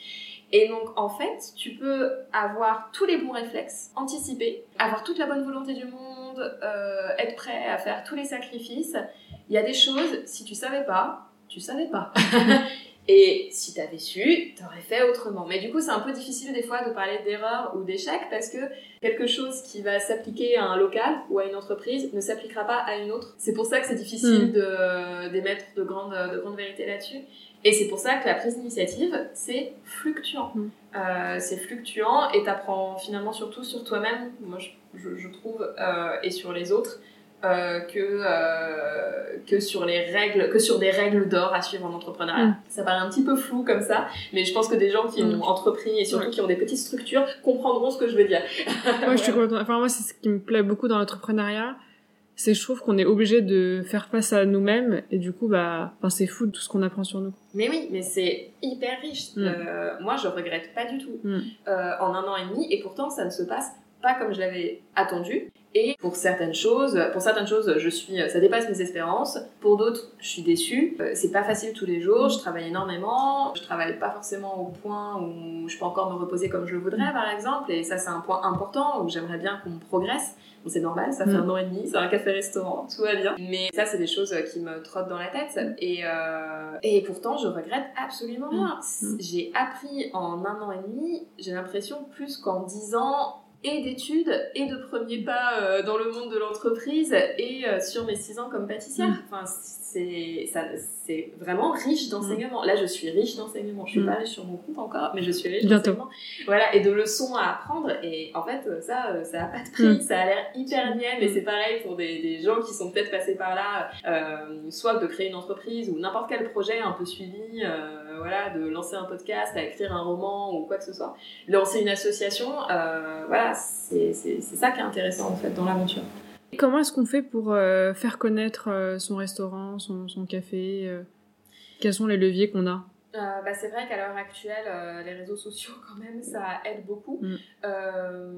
Et donc, en fait, tu peux avoir tous les bons réflexes, anticiper, avoir toute la bonne volonté du monde, euh, être prêt à faire tous les sacrifices. Il y a des choses, si tu savais pas, tu savais pas. Et si t'avais su, t'aurais fait autrement. Mais du coup, c'est un peu difficile des fois de parler d'erreur ou d'échec parce que quelque chose qui va s'appliquer à un local ou à une entreprise ne s'appliquera pas à une autre. C'est pour ça que c'est difficile Mm. de d'émettre de grandes, de grandes vérités là-dessus. Et c'est pour ça que la prise d'initiative, c'est fluctuant. Mm. Euh, c'est fluctuant et t'apprends finalement surtout sur toi-même, moi je, je, je trouve, euh, et sur les autres, euh, que, que sur les règles, que sur des règles d'or à suivre en entrepreneuriat. Mm. Ça paraît un petit peu flou comme ça, mais je pense que des gens qui Mm. ont entrepris et surtout qui ont des petites structures comprendront ce que je veux dire. Ouais, je suis complètement- Enfin, moi, c'est ce qui me plaît beaucoup dans l'entrepreneuriat. C'est, je trouve qu'on est obligé de faire face à nous-mêmes. Et du coup, bah, enfin, c'est fou tout ce qu'on apprend sur nous. Mais oui, mais c'est hyper riche. Mm. Euh, moi, je regrette pas du tout. Mm. Euh, en un an et demi, et pourtant, ça ne se passe pas comme je l'avais attendu. Et pour certaines choses, pour certaines choses, je suis, ça dépasse mes espérances. Pour d'autres, je suis déçue. Euh, c'est pas facile tous les jours. Je travaille énormément. Je travaille pas forcément au point où je peux encore me reposer comme je voudrais, par exemple. Et ça, c'est un point important où j'aimerais bien qu'on progresse. Bon, c'est normal, ça fait mm. un an et demi, c'est un café-restaurant, tout va bien. Mais ça, c'est des choses qui me trottent dans la tête. Et, euh, et pourtant, je regrette absolument rien. Mm. J'ai appris en un an et demi, j'ai l'impression, plus qu'en dix ans et d'études et de premiers pas euh, dans le monde de l'entreprise et euh, sur mes six ans comme pâtissière. Mm. Enfin, c'est ça c'est vraiment riche d'enseignement. Mm. Là, je suis riche d'enseignement. Je suis mm. pas riche sur mon compte encore, mais je suis riche d'enseignement. Voilà, et de leçons à apprendre. Et en fait, ça, euh, ça a pas de prix. Ça a l'air hyper niais, mais c'est pareil pour des, des gens qui sont peut-être passés par là, euh, soit de créer une entreprise ou n'importe quel projet un peu suivi, euh, voilà, de lancer un podcast, à écrire un roman ou quoi que ce soit. Lancer une association, euh, voilà, c'est ça qui est intéressant en fait dans l'aventure. Comment est-ce qu'on fait pour euh, faire connaître euh, son restaurant, son, son café euh, Quels sont les leviers qu'on a? Euh, bah, c'est vrai qu'à l'heure actuelle, euh, les réseaux sociaux, quand même, ça aide beaucoup. Mm. Euh,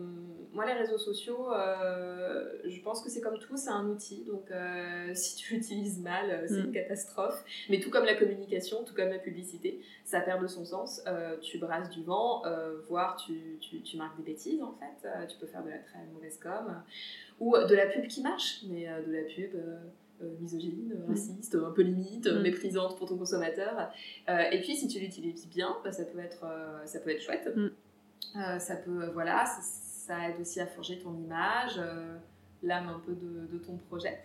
moi, les réseaux sociaux, je pense que c'est comme tout, c'est un outil. Donc, si tu l'utilises mal, c'est une mm. catastrophe. Mais tout comme la communication, tout comme la publicité, ça perd de son sens. tu brasses du vent, voire tu, tu, tu, marques des bêtises, en fait. tu peux faire de la très mauvaise com. Ou de la pub qui marche, mais de la pub misogyne, mm. raciste, un peu limite, mm. méprisante pour ton consommateur. Euh, et puis si tu l'utilises bien, bah, ça peut être euh, ça peut être chouette. Mm. ça peut voilà, ça, aide aussi à forger ton image, l'âme un peu de, ton projet.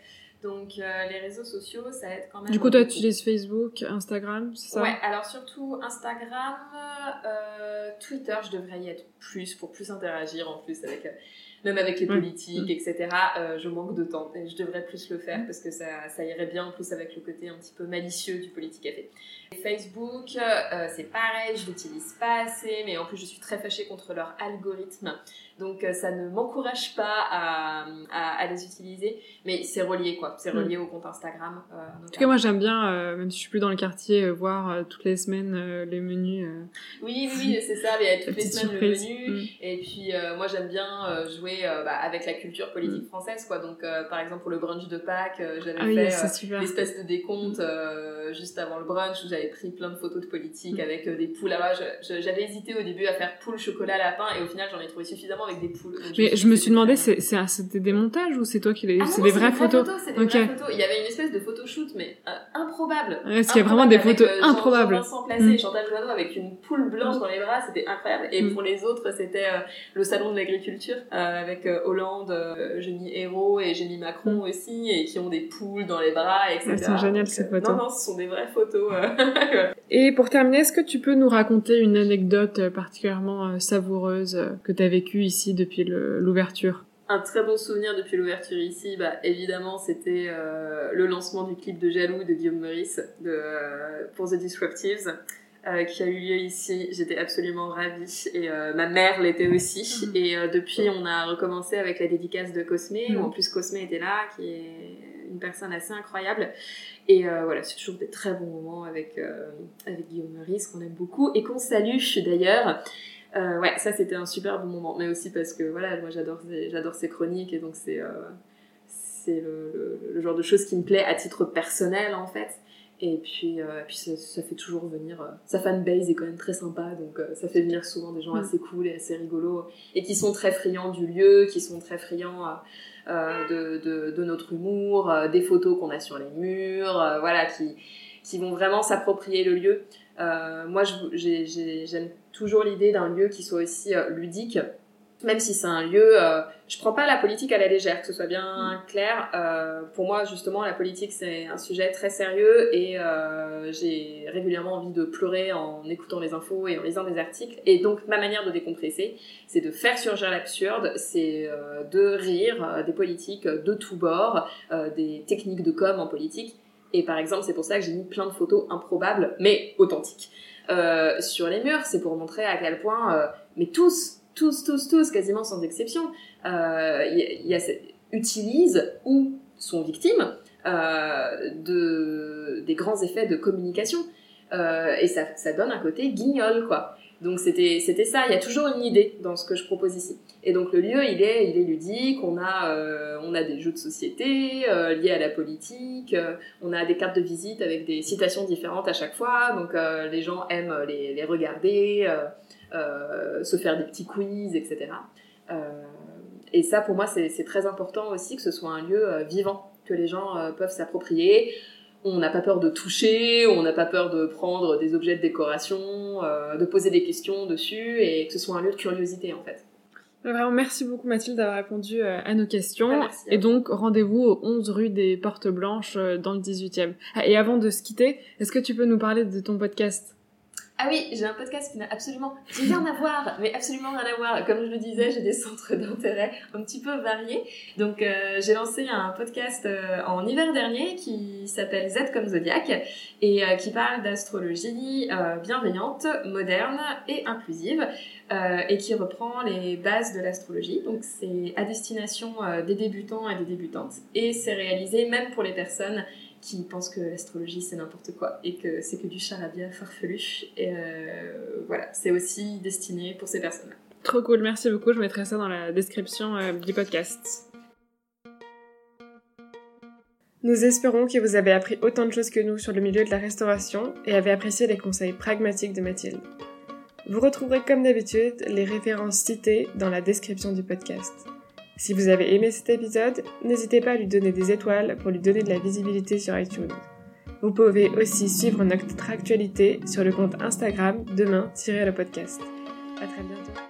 Donc les réseaux sociaux, ça aide quand même. Du coup, toi, tu utilises Facebook, Instagram, c'est ça? Ouais, alors surtout Instagram, Twitter, je devrais y être plus pour plus interagir en plus avec même avec les politiques, etc. Euh, je manque de temps et je devrais plus le faire parce que ça, ça irait bien en plus avec le côté un petit peu malicieux du politique café. Facebook, euh, c'est pareil, je l'utilise pas assez, mais en plus je suis très fâchée contre leur algorithme. Donc euh, ça ne m'encourage pas à, à, les utiliser, mais c'est relié quoi, c'est relié mm. au compte Instagram. Euh, en tout cas moi j'aime bien, même si je suis plus dans le quartier, voir toutes les semaines les menus. Oui oui, c'est ça, il y a toutes les semaines le menu. Mm. Et puis moi j'aime bien jouer bah, avec la culture politique mm. française quoi. Donc par exemple pour le brunch de Pâques, j'avais ah fait l'espèce de décompte juste avant le brunch où j'avais pris plein de photos de politique avec des poules. J'avais hésité au début à faire poule chocolat lapin et au final j'en ai trouvé suffisamment des poules. Mais je, me suis demandé, c'était des montages ou c'est toi qui les... Ah c'est des vraies photos, C'est des vraies photos. Il y avait une espèce de photoshoot, mais euh, improbable. Est-ce qu'il y a vraiment des photos euh, improbables placé, mm. Chantal Joanneau avec une poule blanche dans les bras, c'était incroyable. Et mm. pour les autres, c'était euh, le salon de l'agriculture avec Hollande, j'ai mis Hérault et j'ai mis Macron mm. aussi, et qui ont des poules dans les bras, etc. c'est génial ces photos. Non, non, ce sont des vraies photos. et pour terminer, est-ce que tu peux nous raconter une anecdote particulièrement savoureuse que tu as vécue ici depuis l'ouverture un très bon souvenir depuis l'ouverture ici, bah, évidemment, c'était euh, le lancement du clip de Jaloux de Guillaume Meurice de, euh, pour The Disruptives. Euh, qui a eu lieu ici. J'étais absolument ravie et ma mère l'était aussi. Mm. Et depuis, on a recommencé avec la dédicace de Cosme, où mm. en plus Cosme était là, qui est une personne assez incroyable. Et voilà, c'est toujours des très bons moments avec, avec Guillaume Meurice, qu'on aime beaucoup et qu'on salue d'ailleurs. Euh, ouais, ça c'était un super bon moment, mais aussi parce que voilà, moi j'adore j'adore ces chroniques et donc c'est euh, c'est le, le, genre de choses qui me plaît à titre personnel en fait. Et puis, euh, puis ça, ça, fait toujours venir. Sa fanbase est quand même très sympa, donc ça fait venir souvent des gens mm. assez cool et assez rigolos et qui sont très friands du lieu, qui sont très friands de, de, de, notre humour, des photos qu'on a sur les murs, voilà, qui, qui vont vraiment s'approprier le lieu. Moi, j'aime toujours l'idée d'un lieu qui soit aussi euh, ludique même si c'est un lieu, euh, je prends pas la politique à la légère, que ce soit bien clair. Euh, pour moi, justement, la politique c'est un sujet très sérieux et j'ai régulièrement envie de pleurer en écoutant les infos et en lisant des articles. Et donc, ma manière de décompresser, c'est de faire surgir l'absurde, c'est de rire des politiques de tous bords, des techniques de com en politique. Et par exemple, c'est pour ça que j'ai mis plein de photos improbables, mais authentiques. Euh, sur les murs, c'est pour montrer à quel point, euh, mais tous, tous, tous, tous, quasiment sans exception, euh, y, a, utilisent ou sont victimes de, des grands effets de communication. et ça, ça donne un côté guignol, quoi. Donc c'était ça. Il y a toujours une idée dans ce que je propose ici. Et donc le lieu, il est il est ludique. On a euh, a des jeux de société euh, liés à la politique. Euh, on a des cartes de visite avec des citations différentes à chaque fois. Donc les gens aiment les, les regarder, se faire des petits quiz, etc. et ça pour moi c'est très important aussi que ce soit un lieu vivant que les gens peuvent s'approprier on n'a pas peur de toucher, on n'a pas peur de prendre des objets de décoration, euh, de poser des questions dessus et que ce soit un lieu de curiosité en fait. Vraiment, merci beaucoup Mathilde d'avoir répondu euh, à nos questions. et donc, rendez-vous au 11 rue des Portes Blanches euh, dans le 18e. Ah, et avant de se quitter, est-ce que tu peux nous parler de ton podcast? Ah oui, j'ai un podcast qui n'a absolument rien à voir, mais absolument rien à voir. Comme je le disais, j'ai des centres d'intérêt un petit peu variés. Donc euh, j'ai lancé un podcast euh, en hiver dernier qui s'appelle Z comme Zodiac et euh, qui parle d'astrologie bienveillante, moderne et inclusive et qui reprend les bases de l'astrologie. Donc c'est à destination des débutants et des débutantes et c'est réalisé même pour les personnes qui pensent que l'astrologie c'est n'importe quoi et que c'est que du charabia farfelu. Et euh, voilà, c'est aussi destiné pour ces personnes-là. Trop cool, merci beaucoup. Je mettrai ça dans la description euh, du podcast. Nous espérons que vous avez appris autant de choses que nous sur le milieu de la restauration et avez apprécié les conseils pragmatiques de Mathilde. Vous retrouverez comme d'habitude les références citées dans la description du podcast. Si vous avez aimé cet épisode, n'hésitez pas à lui donner des étoiles pour lui donner de la visibilité sur iTunes. Vous pouvez aussi suivre notre actualité sur le compte Instagram demain-le podcast. À très bientôt.